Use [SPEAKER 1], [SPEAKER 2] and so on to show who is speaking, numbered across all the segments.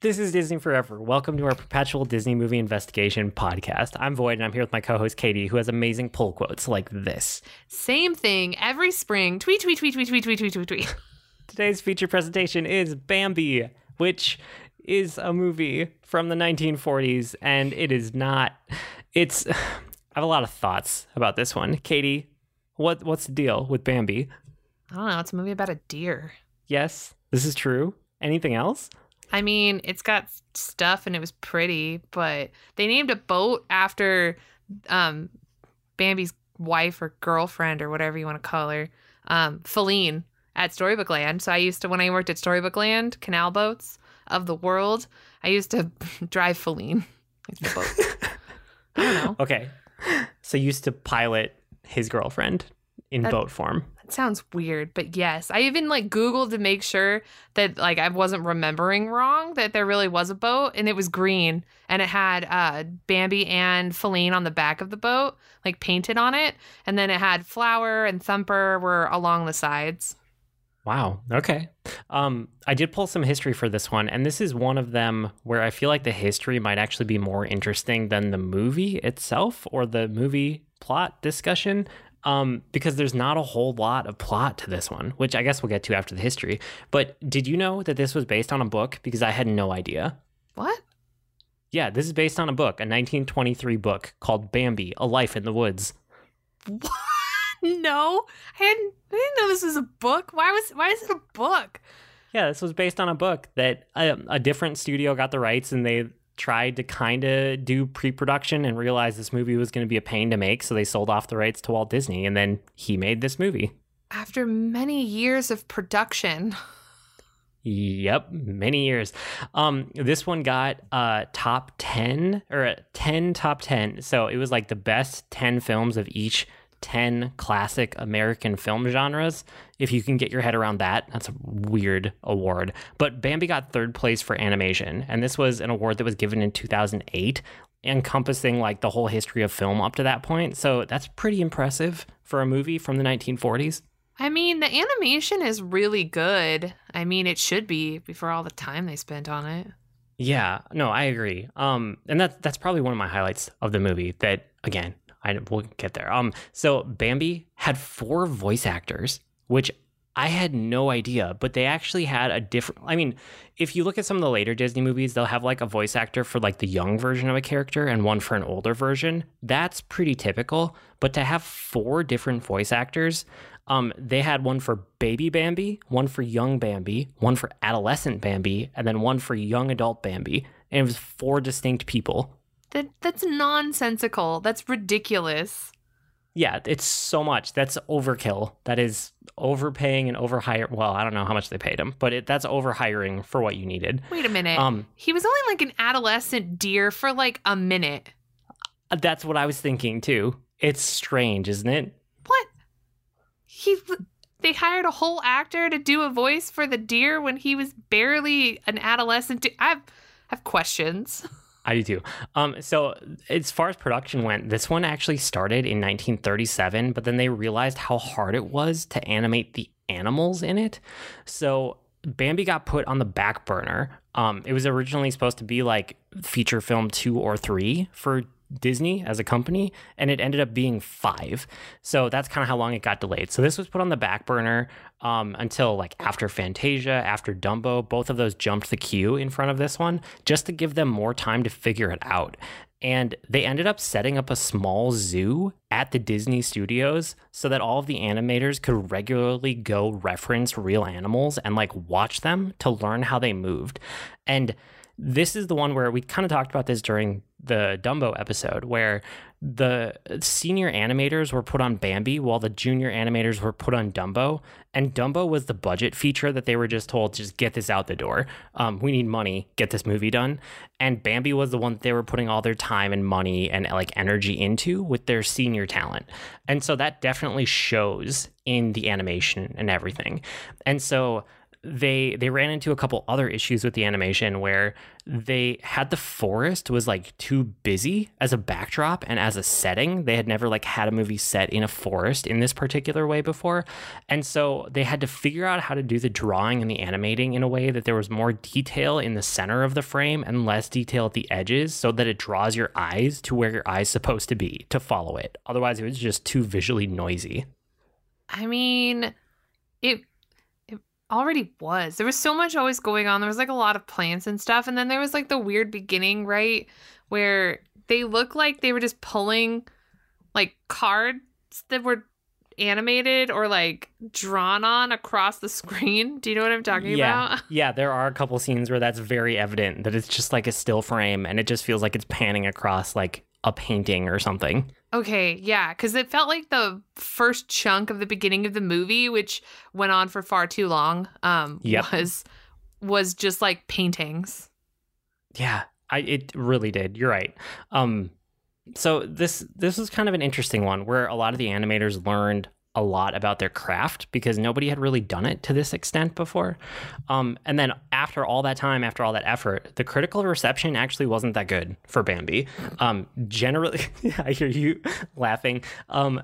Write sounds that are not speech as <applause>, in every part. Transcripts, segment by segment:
[SPEAKER 1] This is Disney Forever. Welcome to our perpetual Disney movie investigation podcast. I'm Void, and I'm here with my co-host Katie, who has amazing pull quotes like this.
[SPEAKER 2] Same thing every spring. Tweet, tweet, tweet, tweet, tweet, tweet, tweet, tweet, tweet. <laughs>
[SPEAKER 1] Today's feature presentation is Bambi, which is a movie from the 1940s, and it is not. It's. <sighs> I have a lot of thoughts about this one. Katie, what what's the deal with Bambi?
[SPEAKER 2] I don't know. It's a movie about a deer.
[SPEAKER 1] Yes, this is true. Anything else?
[SPEAKER 2] I mean, it's got stuff and it was pretty, but they named a boat after um, Bambi's wife or girlfriend or whatever you want to call her, um, Faline at Storybook Land. So I used to, when I worked at Storybook Land, canal boats of the world, I used to <laughs> drive Faline. Like the boat. <laughs> I don't know.
[SPEAKER 1] Okay, so you used to pilot his girlfriend in
[SPEAKER 2] That-
[SPEAKER 1] boat form.
[SPEAKER 2] Sounds weird, but yes. I even like Googled to make sure that like I wasn't remembering wrong that there really was a boat and it was green and it had uh Bambi and Faline on the back of the boat, like painted on it, and then it had Flower and Thumper were along the sides.
[SPEAKER 1] Wow. Okay. Um, I did pull some history for this one, and this is one of them where I feel like the history might actually be more interesting than the movie itself or the movie plot discussion. Um, because there's not a whole lot of plot to this one, which I guess we'll get to after the history. But did you know that this was based on a book? Because I had no idea.
[SPEAKER 2] What?
[SPEAKER 1] Yeah, this is based on a book, a 1923 book called Bambi: A Life in the Woods. What?
[SPEAKER 2] no. I hadn't I didn't know this was a book. Why was why is it a book?
[SPEAKER 1] Yeah, this was based on a book that a, a different studio got the rights and they tried to kind of do pre production and realized this movie was going to be a pain to make. So they sold off the rights to Walt Disney and then he made this movie.
[SPEAKER 2] After many years of production.
[SPEAKER 1] Yep, many years. Um, this one got uh top ten or uh, ten top ten. So it was like the best ten films of each ten classic American film genres. If you can get your head around that, that's a weird award. But Bambi got third place for animation, and this was an award that was given in 2008, encompassing like the whole history of film up to that point. So that's pretty impressive for a movie from the 1940s.
[SPEAKER 2] I mean, the animation is really good. I mean, it should be before all the time they spent on it.
[SPEAKER 1] Yeah, no, I agree. Um, and that's that's probably one of my highlights of the movie. That again, I will get there. Um, so Bambi had four voice actors, which I had no idea, but they actually had a different. I mean, if you look at some of the later Disney movies, they'll have like a voice actor for like the young version of a character and one for an older version. That's pretty typical. But to have four different voice actors, um, they had one for baby Bambi, one for young Bambi, one for adolescent Bambi, and then one for young adult Bambi. And it was four distinct people.
[SPEAKER 2] That that's nonsensical. That's ridiculous.
[SPEAKER 1] Yeah, it's so much. That's overkill. That is overpaying and overhire. Well, I don't know how much they paid him, but it, that's overhiring for what you needed.
[SPEAKER 2] Wait a minute.
[SPEAKER 1] Um,
[SPEAKER 2] he was only like an adolescent deer for like a minute.
[SPEAKER 1] that's what I was thinking too. It's strange, isn't it?
[SPEAKER 2] What? He they hired a whole actor to do a voice for the deer when he was barely an adolescent. De- I have I have questions. <laughs>
[SPEAKER 1] I do too. Um, so as far as production went, this one actually started in 1937, but then they realized how hard it was to animate the animals in it. So Bambi got put on the back burner. Um, it was originally supposed to be like feature film two or three for Disney as a company, and it ended up being five. So that's kind of how long it got delayed. So this was put on the back burner um, until like after Fantasia, after Dumbo. Both of those jumped the queue in front of this one just to give them more time to figure it out. And they ended up setting up a small zoo at the Disney studios so that all of the animators could regularly go reference real animals and like watch them to learn how they moved. And this is the one where we kind of talked about this during the Dumbo episode, where the senior animators were put on Bambi while the junior animators were put on Dumbo. And Dumbo was the budget feature that they were just told, just get this out the door. Um, we need money, get this movie done. And Bambi was the one they were putting all their time and money and like energy into with their senior talent. And so that definitely shows in the animation and everything. And so they they ran into a couple other issues with the animation where they had the forest was like too busy as a backdrop and as a setting. They had never like had a movie set in a forest in this particular way before. And so they had to figure out how to do the drawing and the animating in a way that there was more detail in the center of the frame and less detail at the edges so that it draws your eyes to where your eyes supposed to be to follow it. Otherwise it was just too visually noisy.
[SPEAKER 2] I mean, it already was. There was so much always going on. There was like a lot of plants and stuff, and then there was like the weird beginning, right, where they look like they were just pulling like cards that were animated or like drawn on across the screen. <laughs> Do you know what I'm talking
[SPEAKER 1] yeah.
[SPEAKER 2] about? <laughs>
[SPEAKER 1] Yeah, there are a couple scenes where that's very evident that it's just like a still frame and it just feels like it's panning across like a painting or something.
[SPEAKER 2] Okay, yeah, because it felt like the first chunk of the beginning of the movie, which went on for far too long, um,
[SPEAKER 1] Yep.
[SPEAKER 2] was was just like paintings.
[SPEAKER 1] Yeah, I it really did. You're right. Um so this this was kind of an interesting one where a lot of the animators learned a lot about their craft because nobody had really done it to this extent before. Um, and then after all that time, after all that effort, the critical reception actually wasn't that good for Bambi. Um, generally, <laughs> I hear you <laughs> laughing. Um,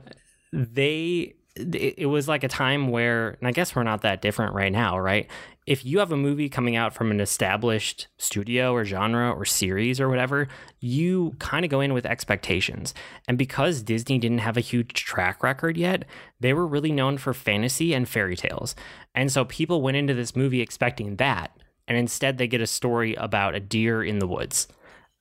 [SPEAKER 1] they it, was like a time where and i guess we're not that different right now right if you have a movie coming out from an established studio or genre or series or whatever you kind of go in with expectations. And because disney didn't have a huge track record yet they were really known for fantasy and fairy tales. And so people went into this movie expecting that and instead they get a story about a deer in the woods.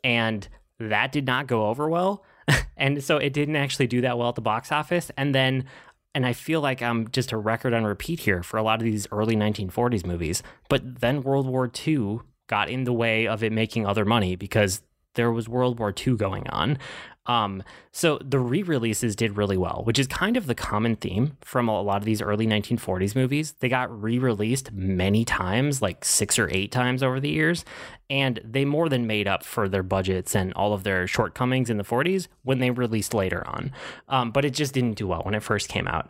[SPEAKER 1] And that did not go over well <laughs> and so it didn't actually do that well at the box office. And then and I feel like I'm just a record on repeat here for a lot of these early 1940s movies. But then World War II got in the way of it making other money because there was World War II going on. Um, so the re-releases did really well, which is kind of the common theme from a lot of these early 1940s movies. They got re-released many times, like six or eight times over the years, and they more than made up for their budgets and all of their shortcomings in the 40s when they released later on. Um, but it just didn't do well when it first came out.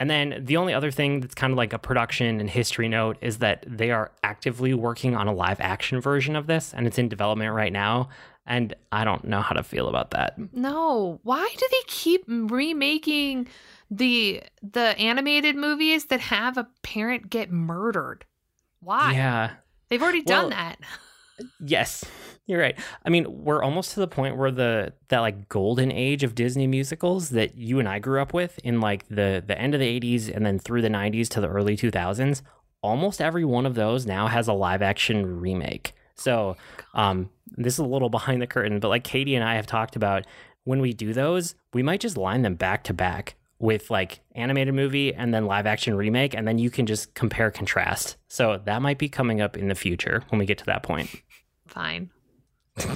[SPEAKER 1] And then the only other thing that's kind of like a production and history note is that they are actively working on a live action version of this, and it's in development right now. And I don't know how to feel about that.
[SPEAKER 2] No, why do they keep remaking the the animated movies that have a parent get murdered? Why?
[SPEAKER 1] Yeah.
[SPEAKER 2] They've already done
[SPEAKER 1] Well,
[SPEAKER 2] that.
[SPEAKER 1] Yes, you're right. I mean, we're almost to the point where the that like golden age of Disney musicals that you and I grew up with in like the the end of the 80s and then through the 90s to the early 2000s, almost every one of those now has a live action remake. So, um this is a little behind the curtain, but like Katie and I have talked about when we do those, we might just line them back to back with like animated movie and then live action remake and then you can just compare contrast. So, that might be coming up in the future when we get to that point.
[SPEAKER 2] Fine. <laughs>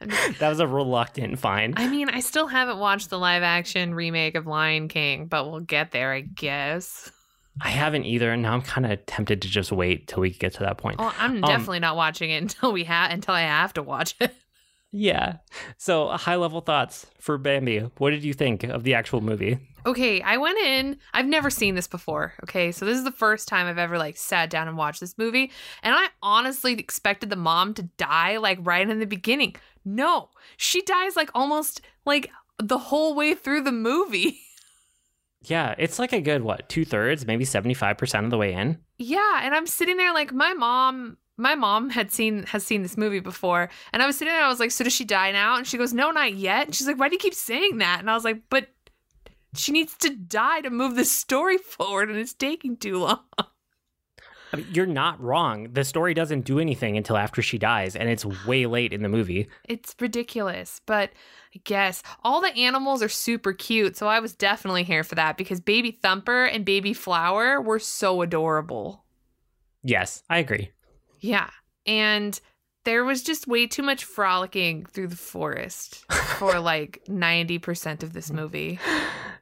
[SPEAKER 1] That was a reluctant fine.
[SPEAKER 2] I mean, I still haven't watched the live action remake of Lion King, but we'll get there, I guess.
[SPEAKER 1] I haven't either, and now I'm kind of tempted to just wait till we get to that point.
[SPEAKER 2] Well, I'm
[SPEAKER 1] Um,
[SPEAKER 2] definitely not watching it until we have until I have to watch it. <laughs>
[SPEAKER 1] Yeah. So, high level thoughts for Bambi. What did you think of the actual movie?
[SPEAKER 2] Okay, I went in. I've never seen this before. Okay, so this is the first time I've ever like sat down and watched this movie, and I honestly expected the mom to die like right in the beginning. No, she dies like almost like the whole way through the movie. <laughs>
[SPEAKER 1] Yeah, it's like a good, what, two thirds, maybe 75% of the way in?
[SPEAKER 2] Yeah, and I'm sitting there like my mom my mom had seen has seen this movie before and I was sitting there I was like so does she die now and she goes no not yet and she's like why do you keep saying that and I was like but she needs to die to move the story forward and it's taking too long.
[SPEAKER 1] I mean, you're not wrong. The story doesn't do anything until after she dies, and it's way late in the movie.
[SPEAKER 2] It's ridiculous, but I guess all the animals are super cute, so I was definitely here for that because Baby Thumper and Baby Flower were so adorable.
[SPEAKER 1] Yes, I agree.
[SPEAKER 2] Yeah. And there was just way too much frolicking through the forest for <laughs> like 90% of this movie.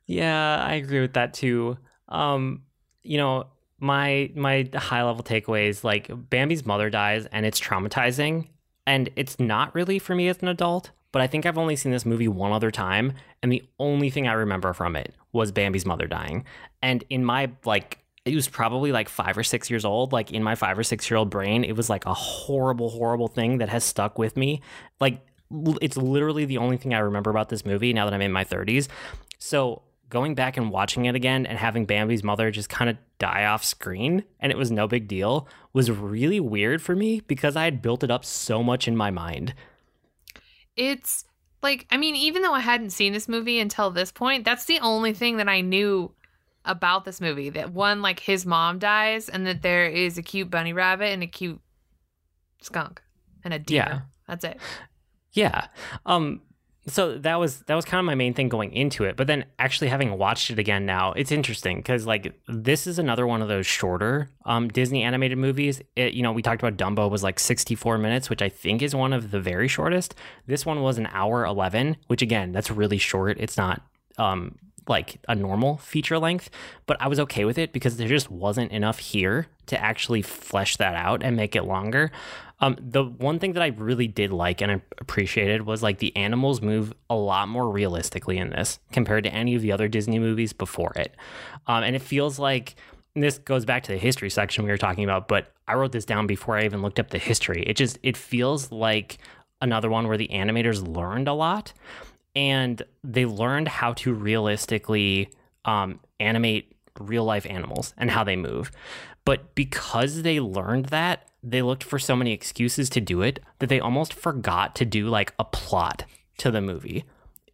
[SPEAKER 1] Yeah, I agree with that too. Um, you know, my my high level takeaways like Bambi's mother dies and it's traumatizing and it's not really for me as an adult, but I think I've only seen this movie one other time and the only thing I remember from it was Bambi's mother dying. And in my like it was probably like five or six years old. Like in my five or six year old brain, it was like a horrible, horrible thing that has stuck with me. Like it's literally the only thing I remember about this movie now that I'm in my 30s. So going back and watching it again and having Bambi's mother just kind of die off screen and it was no big deal was really weird for me because I had built it up so much in my mind.
[SPEAKER 2] It's like, I mean, even though I hadn't seen this movie until this point, that's the only thing that I knew about this movie. That one, like his mom dies, and that there is a cute bunny rabbit and a cute skunk and a deer.
[SPEAKER 1] Yeah.
[SPEAKER 2] That's it.
[SPEAKER 1] Yeah. Um so that was that was kind of my main thing going into it. But then actually having watched it again now, it's interesting cuz like this is another one of those shorter um Disney animated movies. It, you know, we talked about Dumbo was like 64 minutes, which I think is one of the very shortest. This one was an hour 11, which again, that's really short. It's not um like a normal feature length, but I was okay with it because there just wasn't enough here to actually flesh that out and make it longer. Um, the one thing that I really did like and appreciated was like the animals move a lot more realistically in this compared to any of the other Disney movies before it. Um, and it feels like this goes back to the history section we were talking about, but I wrote this down before I even looked up the history. It just it feels like another one where the animators learned a lot and they learned how to realistically um, animate real life animals and how they move. But because they learned that, they looked for so many excuses to do it that they almost forgot to do like a plot to the movie.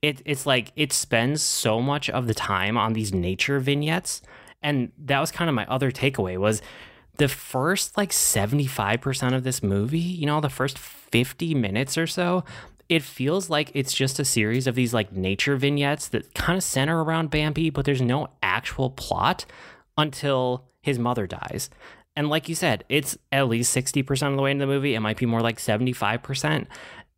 [SPEAKER 1] It, it's like it spends so much of the time on these nature vignettes and that was kind of my other takeaway was the first like 75% of this movie you know the first 50 minutes or so it feels like it's just a series of these like nature vignettes that kind of center around Bambi, but there's no actual plot until his mother dies. And like you said, it's at least 60% of the way into the movie. It might be more like 75%.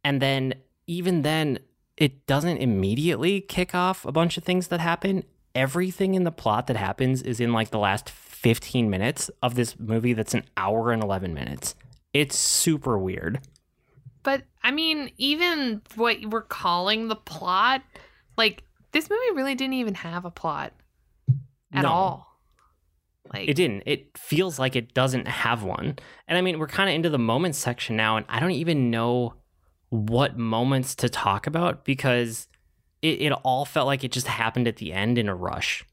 [SPEAKER 1] And then, even then, it doesn't immediately kick off a bunch of things that happen. Everything in the plot that happens is in like the last 15 minutes of this movie that's an hour and 11 minutes. It's super weird.
[SPEAKER 2] But I mean, even what we're calling the plot, like this movie really didn't even have a plot at
[SPEAKER 1] No.
[SPEAKER 2] all. Like
[SPEAKER 1] It didn't. It feels like it doesn't have one. And I mean, we're kind of into the moments section now, and I don't even know what moments to talk about because it, it all felt like it just happened at the end in a rush.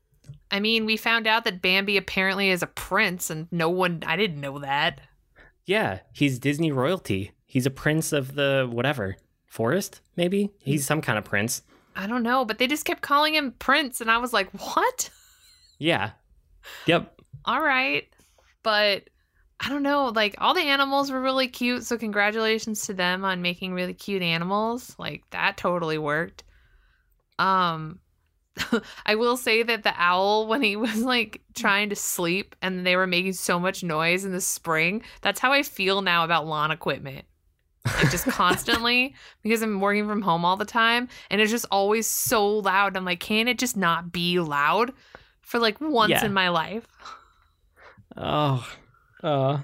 [SPEAKER 2] I mean, we found out that Bambi apparently is a prince, and no one. I didn't know that.
[SPEAKER 1] Yeah, he's Disney royalty. He's a prince of the whatever forest, maybe? He's some kind of prince.
[SPEAKER 2] I don't know, but they just kept calling him Prince, and I was like, what?
[SPEAKER 1] Yeah. Yep.
[SPEAKER 2] All right. But I don't know. Like, all the animals were really cute. So, congratulations to them on making really cute animals. Like, that totally worked. Um, <laughs> I will say that the owl, when he <laughs> was like trying to sleep and they were making so much noise in the spring, that's how I feel now about lawn equipment. Like just <laughs> constantly because I'm working from home all the time and it's just always so loud. I'm like, can it just not be loud for like once
[SPEAKER 1] Yeah.
[SPEAKER 2] in my life?
[SPEAKER 1] Oh, uh,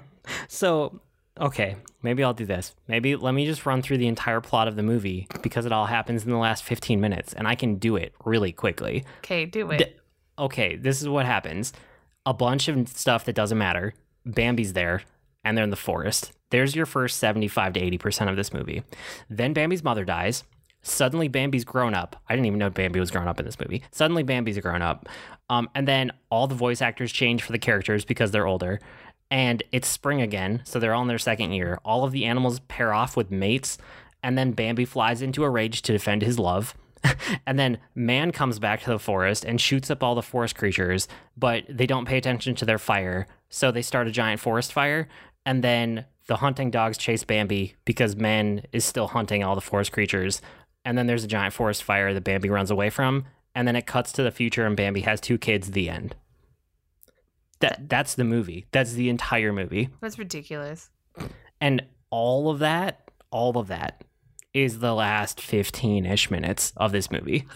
[SPEAKER 1] so okay, maybe I'll do this. Maybe let me just run through the entire plot of the movie because it all happens in the last 15 minutes and I can do it really quickly.
[SPEAKER 2] Okay, do it.
[SPEAKER 1] D- okay, this is what happens. A bunch of stuff that doesn't matter. Bambi's there and they're in the forest. There's your first 75 to 80% of this movie. Then Bambi's mother dies. Suddenly Bambi's grown up. I didn't even know Bambi was grown up in this movie. Suddenly Bambi's grown up. Um, and then all the voice actors change for the characters because they're older. And it's spring again, so they're all in their second year. All of the animals pair off with mates, and then Bambi flies into a rage to defend his love. <laughs> and then man comes back to the forest and shoots up all the forest creatures, but they don't pay attention to their fire, so they start a giant forest fire. And then the hunting dogs chase Bambi because man is still hunting all the forest creatures. And then there's a giant forest fire that Bambi runs away from. And then it cuts to the future, and Bambi has two kids. The end. That that's the movie. That's the entire movie.
[SPEAKER 2] That's ridiculous.
[SPEAKER 1] And all of that, all of that is the last 15-ish minutes of this movie.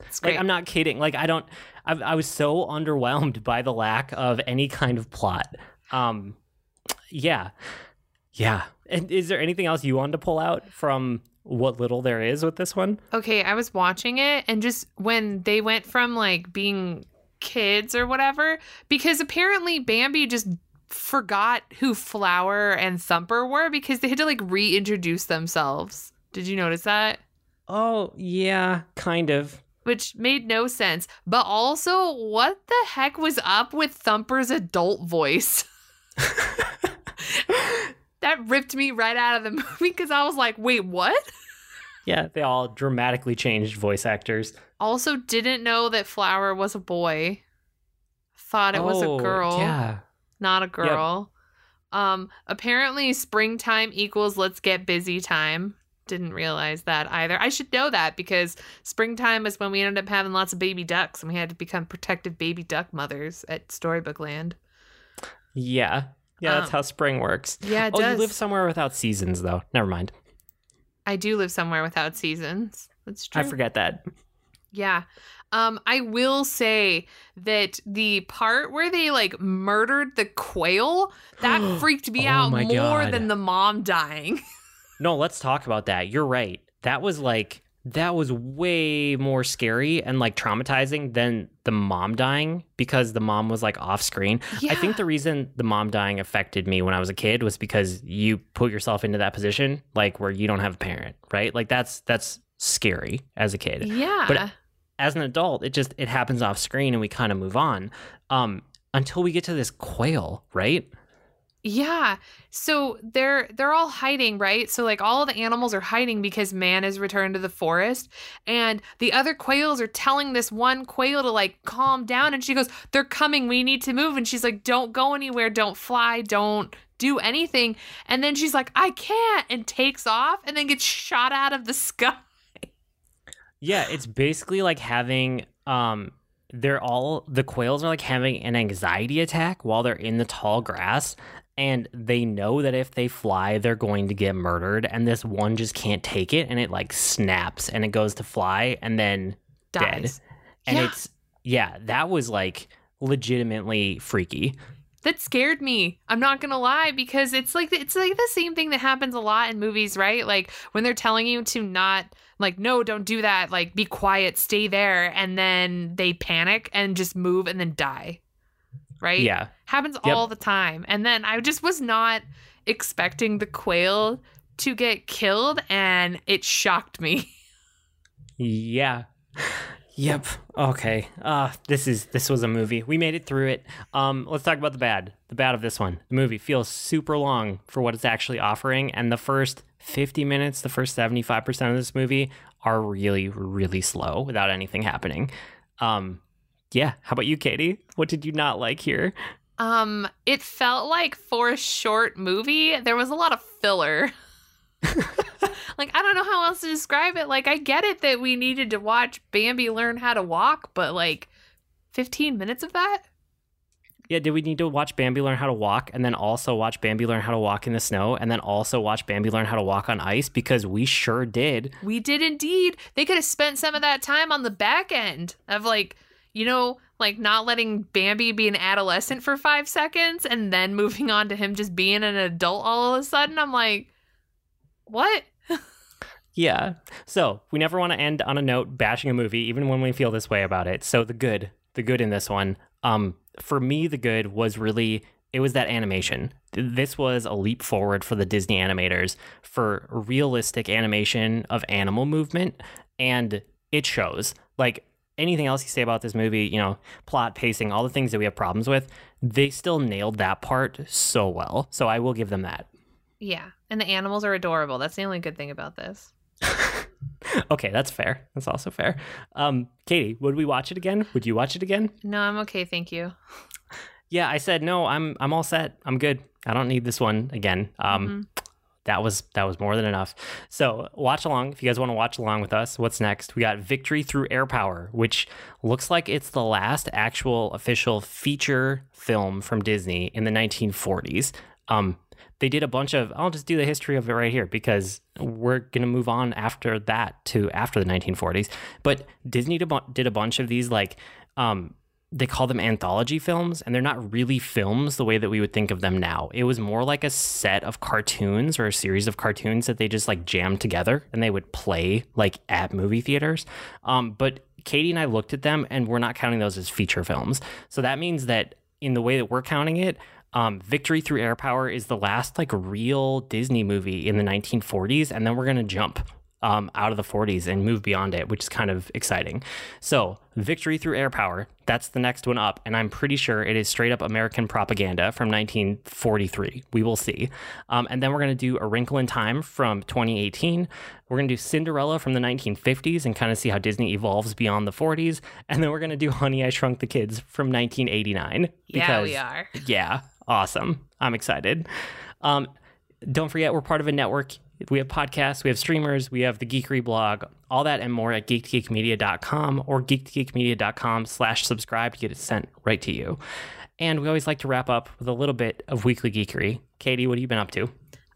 [SPEAKER 2] It's great.
[SPEAKER 1] Like I'm not kidding. Like I don't I, I was so underwhelmed by the lack of any kind of plot. Um yeah. Yeah. And is there anything else you wanted to pull out from what little there is with this one?
[SPEAKER 2] Okay, I was watching it and just when they went from like being kids or whatever because apparently Bambi just forgot who Flower and Thumper were because they had to like reintroduce themselves. Did you notice that?
[SPEAKER 1] Oh, yeah, kind of.
[SPEAKER 2] Which made no sense. But also, what the heck was up with Thumper's adult voice? <laughs> <laughs> that ripped me right out of the <laughs> movie because I was like, wait, what?
[SPEAKER 1] Yeah, they all dramatically changed voice actors.
[SPEAKER 2] Also, didn't know that Flower was a boy. Thought it was a
[SPEAKER 1] Oh,
[SPEAKER 2] girl.
[SPEAKER 1] Yeah.
[SPEAKER 2] not a girl. Um, apparently springtime equals let's get busy time. Didn't realize that either. I should know that because springtime is when we ended up having lots of baby ducks and we had to become protective baby duck mothers at Storybook Land.
[SPEAKER 1] Yeah. Yeah, that's
[SPEAKER 2] Um,
[SPEAKER 1] how spring works.
[SPEAKER 2] Yeah, it
[SPEAKER 1] oh,
[SPEAKER 2] does.
[SPEAKER 1] you live somewhere without seasons, though. Never mind.
[SPEAKER 2] I do live somewhere without seasons. That's true.
[SPEAKER 1] I forget that.
[SPEAKER 2] Yeah. Um, I will say that the part where they like murdered the quail, that <gasps> freaked me
[SPEAKER 1] Oh
[SPEAKER 2] out more
[SPEAKER 1] God.
[SPEAKER 2] than the mom dying. <laughs>
[SPEAKER 1] No, let's talk about that. You're right. That was like that was way more scary and like traumatizing than the mom dying because the mom was like off screen. I think the reason the mom dying affected me when I was a kid was because you put yourself into that position like where you don't have a parent, right? Like that's that's scary as a kid.
[SPEAKER 2] Yeah.
[SPEAKER 1] But as an adult, it just it happens off screen and we kind of move on. Um until we get to this quail, right?
[SPEAKER 2] Yeah. So they're they're all hiding, right? So like all the animals are hiding because man has returned to the forest and the other quails are telling this one quail to like calm down and she goes, "They're coming. We need to move." And she's like, "Don't go anywhere. Don't fly. Don't do anything." And then she's like, "I can't." And takes off and then gets shot out of the <laughs> sky.
[SPEAKER 1] Yeah, it's basically like having um they're all the quails are like having an anxiety attack while they're in the tall grass and they know that if they fly they're going to get murdered and this one just can't take it and it like snaps and it goes to fly and then dead.
[SPEAKER 2] Dies.
[SPEAKER 1] And
[SPEAKER 2] Yeah.
[SPEAKER 1] it's yeah, that was like legitimately freaky.
[SPEAKER 2] that scared me. I'm not gonna lie because it's like it's like the same thing that happens a lot in movies, right? Like when they're telling you to not like no, don't do that. Like be quiet, stay there, and then they panic and just move and then die. Right?
[SPEAKER 1] Yeah.
[SPEAKER 2] happens
[SPEAKER 1] Yep.
[SPEAKER 2] all the time. And then I just was not expecting the quail to get killed, and it shocked me. <laughs>
[SPEAKER 1] Yeah. Yep. Okay. Uh this is this was a movie. We made it through it. Um let's talk about the bad. The bad of this one. The movie feels super long for what it's actually offering and the first 50 minutes, the first 75% of this movie are really really slow without anything happening. Um yeah, how about you, Katie? What did you not like here?
[SPEAKER 2] Um, it felt like for a short movie, there was a lot of filler. <laughs> like I don't know how else to describe it. Like I get it that we needed to watch Bambi learn how to walk, but like 15 minutes of that?
[SPEAKER 1] Yeah, did we need to watch Bambi learn how to walk and then also watch Bambi learn how to walk in the snow and then also watch Bambi learn how to walk on ice because we sure did.
[SPEAKER 2] We did indeed. They could have spent some of that time on the back end of like, you know, like not letting Bambi be an adolescent for 5 seconds and then moving on to him just being an adult all of a sudden. I'm like, what?
[SPEAKER 1] Yeah. So we never want to end on a note bashing a movie, even when we feel this way about it. So the good, the good in this one, um, for me, the good was really it was that animation. This was a leap forward for the Disney animators for realistic animation of animal movement, and it shows. Like anything else you say about this movie, you know, plot, pacing, all the things that we have problems with, they still nailed that part so well. So I will give them that.
[SPEAKER 2] Yeah. And the animals are adorable. That's the only good thing about this. <laughs>
[SPEAKER 1] Okay, that's fair. That's also fair. Um, Katie, would we watch it again? Would you watch it again?
[SPEAKER 2] No, I'm okay, thank you.
[SPEAKER 1] Yeah, I said no. I'm I'm all set. I'm good. I don't need this one again. Um, that was that was more than enough. So watch along if you guys want to watch along with us. What's next? We got Victory Through Air Power, which looks like it's the last actual official feature film from Disney in the 1940s. Um, they did a bunch of. I'll just do the history of it right here because we're gonna move on after that to after the 1940s. But Disney did a bunch of these like um, they call them anthology films, and they're not really films the way that we would think of them now. It was more like a set of cartoons or a series of cartoons that they just like jammed together and they would play like at movie theaters. Um, but Katie and I looked at them and we're not counting those as feature films. So that means that in the way that we're counting it, um, Victory Through Air Power is the last like real Disney movie in the 1940s, and then we're gonna jump um, out of the 40s and move beyond it, which is kind of exciting. So, Victory Through Air Power, that's the next one up. And I'm pretty sure it is straight up American propaganda from 1943. We will see. Um, and then we're going to do A Wrinkle in Time from 2018. We're going to do Cinderella from the 1950s and kind of see how Disney evolves beyond the 40s. And then we're going to do Honey, I Shrunk the Kids from 1989.
[SPEAKER 2] yeah, we are.
[SPEAKER 1] Yeah, awesome. I'm excited. Um, don't forget, we're part of a network. We have podcasts, we have streamers, we have the Geekery blog, all that and more at geek2geekmedia.com or geek2geekmedia.com slash subscribe to get it sent right to you. And we always like to wrap up with a little bit of weekly geekery. Katie, what have you been up to?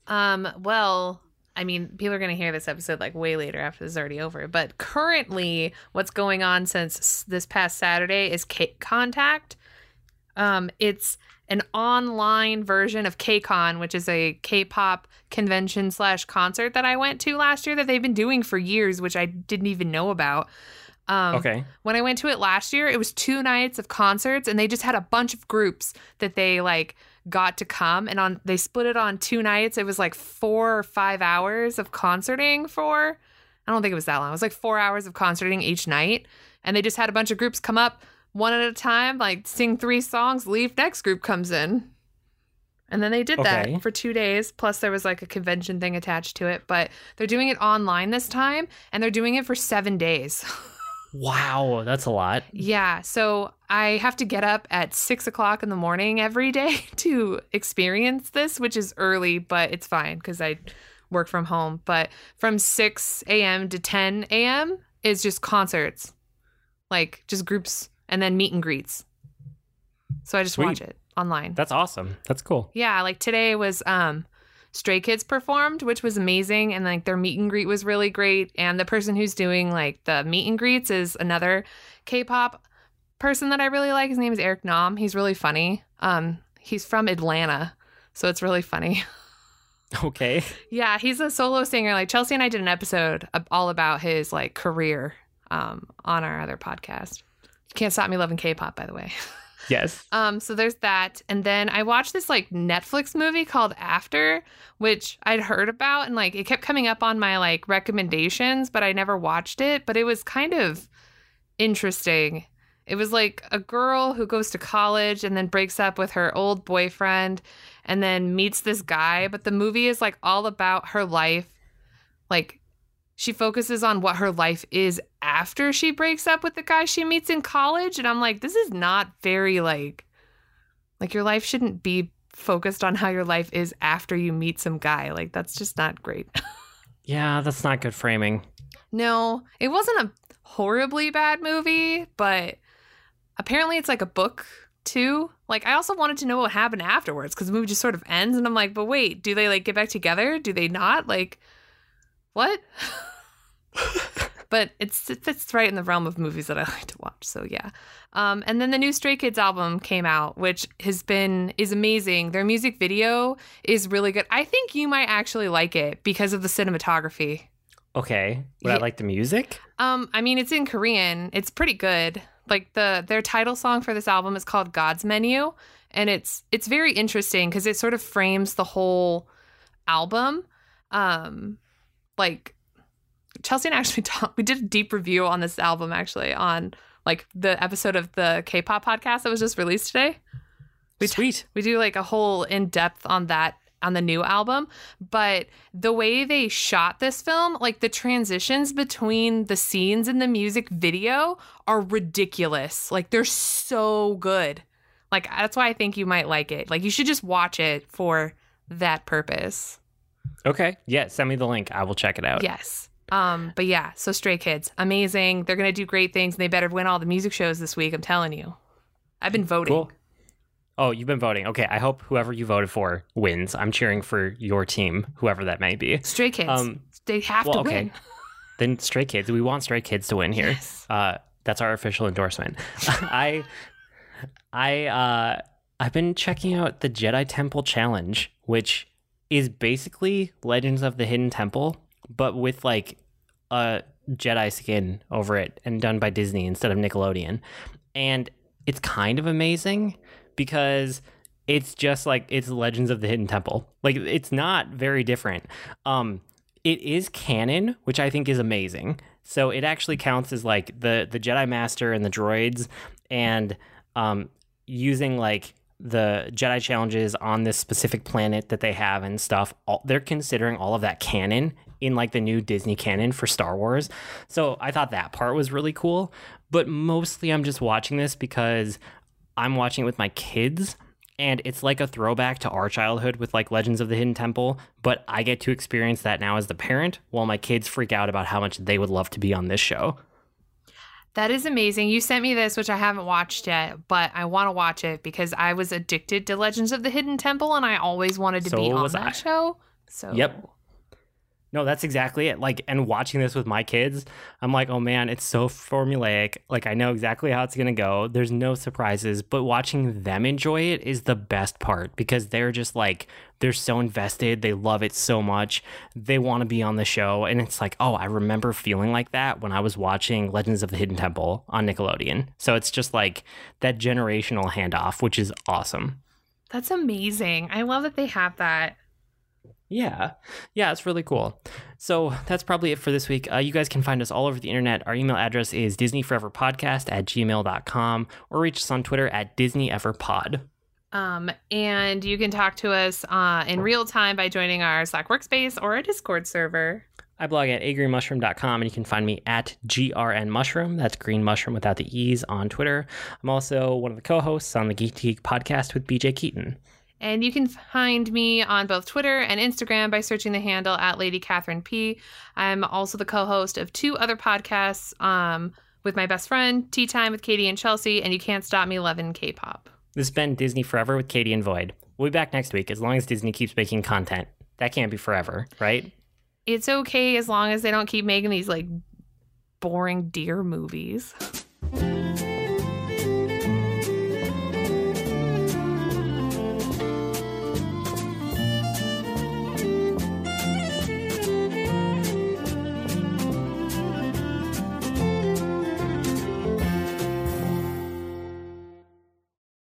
[SPEAKER 2] Um, well, I mean, people are going to hear this episode like way later after this is already over. But currently, what's going on since this past Saturday is KCON:TACT. Um, it's an online version of KCON, which is a K-pop convention slash concert that I went to last year that they've been doing for years, which I didn't even know about. Um,
[SPEAKER 1] Okay.
[SPEAKER 2] when I went to it last year, it was two nights of concerts, and they just had a bunch of groups that they like got to come, and on they split it on two nights. It was like four or five hours of concerting for. I don't think it was that long. It was like four hours of concerting each night, and they just had a bunch of groups come up one at a time, like sing three songs, leave. Next group comes in. And then they did
[SPEAKER 1] Okay.
[SPEAKER 2] that for two days. Plus, there was like a convention thing attached to it. But they're doing it online this time, and they're doing it for seven days. <laughs>
[SPEAKER 1] Wow, that's a lot.
[SPEAKER 2] Yeah, so I have to get up at six o'clock in the morning every day <laughs> to experience this, which is early, but it's fine because I work from home. But from 6 a.m. to 10 a.m. is just concerts, like just groups and then meet and greets. So I just
[SPEAKER 1] Sweet.
[SPEAKER 2] watch it online.
[SPEAKER 1] That's awesome. That's cool.
[SPEAKER 2] Yeah, like today was um Stray Kids performed, which was amazing and like their meet and greet was really great and the person who's doing like the meet and greets is another K-pop person that I really like. His name is Eric Nam. He's really funny. Um he's from Atlanta, so it's really funny. <laughs>
[SPEAKER 1] Okay.
[SPEAKER 2] yeah, he's a solo singer. Like Chelsea and I did an episode all about his like career um on our other podcast. You can't stop me loving K-pop by the way. <laughs>
[SPEAKER 1] Yes.
[SPEAKER 2] Um, so there's that. And then I watched this like Netflix movie called After, which I'd heard about and like it kept coming up on my like recommendations, but I never watched it. But it was kind of interesting. It was like a girl who goes to college and then breaks up with her old boyfriend and then meets this guy. But the movie is like all about her life. Like she focuses on what her life is after she breaks up with the guy she meets in college and i'm like this is not very like like your life shouldn't be focused on how your life is after you meet some guy. Like that's just not great. <laughs>
[SPEAKER 1] Yeah, that's not good framing.
[SPEAKER 2] no it wasn't a horribly bad movie but apparently it's like a book too. Like i also wanted to know what happened afterwards because the movie just sort of ends and i'm like but wait do they like get back together? Do they not? Like what <laughs> <laughs> but it's it fits right in the realm of movies that I <laughs> like to watch. So yeah. Um, and then the new Stray Kids album came out, which has been is amazing. Their music video is really good. I think you might actually like it because of the cinematography.
[SPEAKER 1] Okay. Would I like the music?
[SPEAKER 2] Um, I mean, it's in Korean. It's pretty good. Like the their title song for this album is called God's Menu, and it's it's very interesting because it sort of frames the whole album. Um, like Chelsea and I actually <laughs> talked. We did a deep review on this album actually on like the episode of the K-pop podcast that was just released today. We t- we do like a whole in depth on that on the new album, but the way they shot this film, like the transitions between the scenes in the music video are ridiculous. Like they're so good. Like that's why I think you might like it. Like you should just watch it for that purpose.
[SPEAKER 1] Okay. Yeah, send me the link. I will check it out.
[SPEAKER 2] Yes. Um, but yeah, so Stray Kids, amazing. They're gonna do great things, and they better win all the music shows this week. I'm telling you. I've been voting.
[SPEAKER 1] Cool. Oh, you've been voting. Okay, I hope whoever you voted for wins. I'm cheering for your team, whoever that may be.
[SPEAKER 2] Stray Kids,
[SPEAKER 1] Um,
[SPEAKER 2] they have
[SPEAKER 1] well,
[SPEAKER 2] to
[SPEAKER 1] okay.
[SPEAKER 2] win. <laughs>
[SPEAKER 1] Then Stray Kids. We want Stray Kids to win here.
[SPEAKER 2] Yes.
[SPEAKER 1] Uh, that's our official endorsement. <laughs> I I uh I've been checking out the Jedi Temple Challenge, which is basically Legends of the Hidden Temple, but with like a Jedi skin over it and done by Disney instead of Nickelodeon. And it's kind of amazing because it's just like it's Legends of the Hidden Temple. Like it's not very different. Um it is canon, which I think is amazing. So it actually counts as like the the Jedi Master and the droids and um using like the Jedi challenges on this specific planet that they have and stuff. All, they're considering all of that canon in like the new Disney canon for Star Wars. So I thought that part was really cool. But mostly I'm just watching this because I'm watching it with my kids and it's like a throwback to our childhood with like Legends of the Hidden Temple, but I get to experience that now as the parent while my kids freak out about how much they would love to be on this show.
[SPEAKER 2] That is amazing. You sent me this, which I haven't watched yet, but I want to watch it because I was addicted to Legends of the Hidden Temple and I always wanted to
[SPEAKER 1] So
[SPEAKER 2] be on that
[SPEAKER 1] I.
[SPEAKER 2] show. So
[SPEAKER 1] Yep. No, that's exactly it. Like, and watching this with my kids, I'm like, oh man, it's so formulaic. Like, I know exactly how it's going to go. There's no surprises, but watching them enjoy it is the best part because they're just like, they're so invested. They love it so much. They want to be on the show. And it's like, oh, I remember feeling like that when I was watching Legends of the Hidden Temple on Nickelodeon. So it's just like that generational handoff, which is awesome.
[SPEAKER 2] That's amazing. I love that they have that.
[SPEAKER 1] Yeah. Yeah, it's really cool. So that's probably it for this week. Uh, you guys can find us all over the internet. Our email address is disneyforeverpodcast at gmail.com or reach us on Twitter at disneyeverpod.
[SPEAKER 2] Um, and you can talk to us uh, in real time by joining our Slack workspace or a Discord server.
[SPEAKER 1] I blog at agreenmushroom.com and you can find me at grnmushroom. That's green mushroom without the E's on Twitter. I'm also one of the co hosts on the Geek Geek podcast with BJ Keaton.
[SPEAKER 2] And you can find me on both Twitter and Instagram by searching the handle at Lady Catherine P. I'm also the co-host of two other podcasts um, with my best friend, Tea Time with Katie and Chelsea, and You Can't Stop Me Loving K-pop.
[SPEAKER 1] This has been Disney Forever with Katie and Void. We'll be back next week as long as Disney keeps making content. That can't be forever, right?
[SPEAKER 2] It's okay as long as they don't keep making these like boring deer movies.